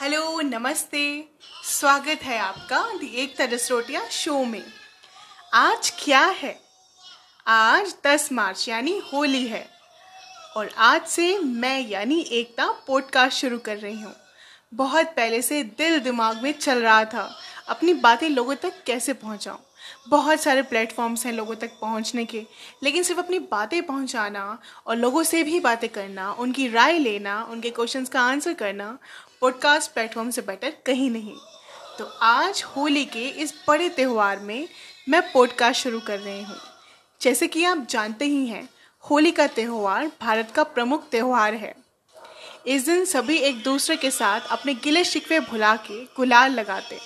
Hello, नमस्ते। स्वागत है आपका दी एक तरस रोटिया शो में। आज क्या है? आज 10 मार्च, यानी होली है। और आज से मैं, यानी एकता पॉडकास्ट शुरू कर रही हूँ। बहुत पहले से दिल दिमाग में चल रहा था, अपनी बातें लोगों तक कैसे पहुँचाऊँ? बहुत सारे प्लेटफॉर्म्स हैं लोगों तक पहुँचने के, लेकिन सिर्फ़ अपनी बातें पहुंचाना और लोगों से भी बातें करना, उनकी राय लेना, उनके क्वेश्चंस का आंसर करना पॉडकास्ट प्लेटफॉर्म से बेटर कहीं नहीं। तो आज होली के इस बड़े त्यौहार में मैं पॉडकास्ट शुरू कर रही हूँ। जैसे कि आप जानते ही हैं, होली का त्यौहार भारत का प्रमुख त्यौहार है। इस दिन सभी एक दूसरे के साथ अपने गिले शिकवे भुला के गुलाल लगाते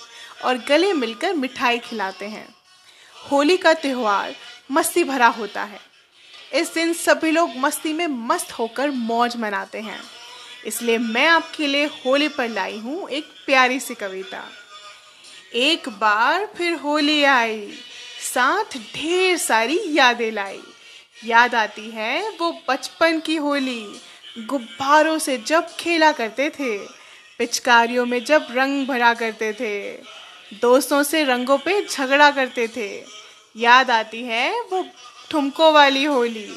और गले मिलकर मिठाई खिलाते हैं। होली का त्यौहार मस्ती भरा होता है। इस दिन सभी लोग मस्ती में मस्त होकर मौज मनाते हैं। इसलिए मैं आपके लिए होली पर लाई हूँ एक प्यारी सी कविता। एक बार फिर होली आई, साथ ढेर सारी यादें लाई। याद आती है वो बचपन की होली गुब्बारों से जब खेला करते थे, पिचकारियों में जब रंग भरा करते थे, दोस्तों से रंगों पे झगड़ा करते थे। याद आती है वो ठुमकों वाली होली,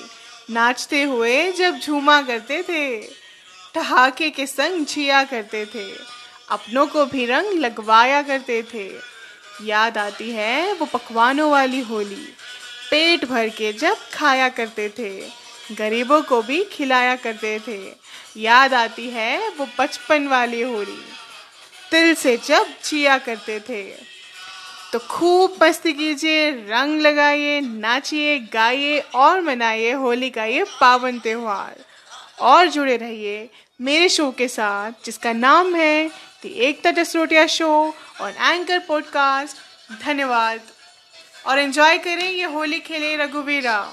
नाचते हुए जब झूमा करते थे, ठहाके के संग जिया करते थे, अपनों को भी रंग लगवाया करते थे। याद आती है वो पकवानों वाली होली, पेट भर के जब खाया करते थे गरीबों को भी खिलाया करते थे। याद आती है वो बचपन वाली होली। दिल से जब जिया करते थे। तो खूब मस्ती कीजिए, रंग लगाइए, नाचिए, गाइए और मनाइए होली का ये पावन त्यौहार। और जुड़े रहिए मेरे शो के साथ, जिसका नाम है दी एकता जसरोटिया शो और एंकर पॉडकास्ट धन्यवाद। और एंजॉय करें ये होली खेले रघुवीरा।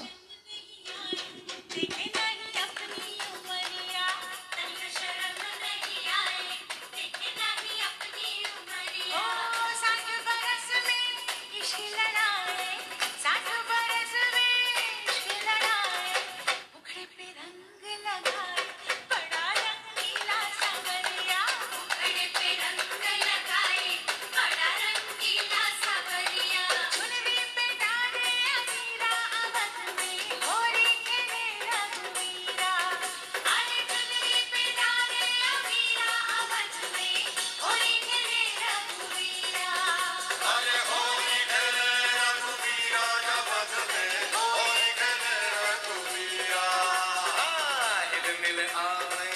Amen. Amen.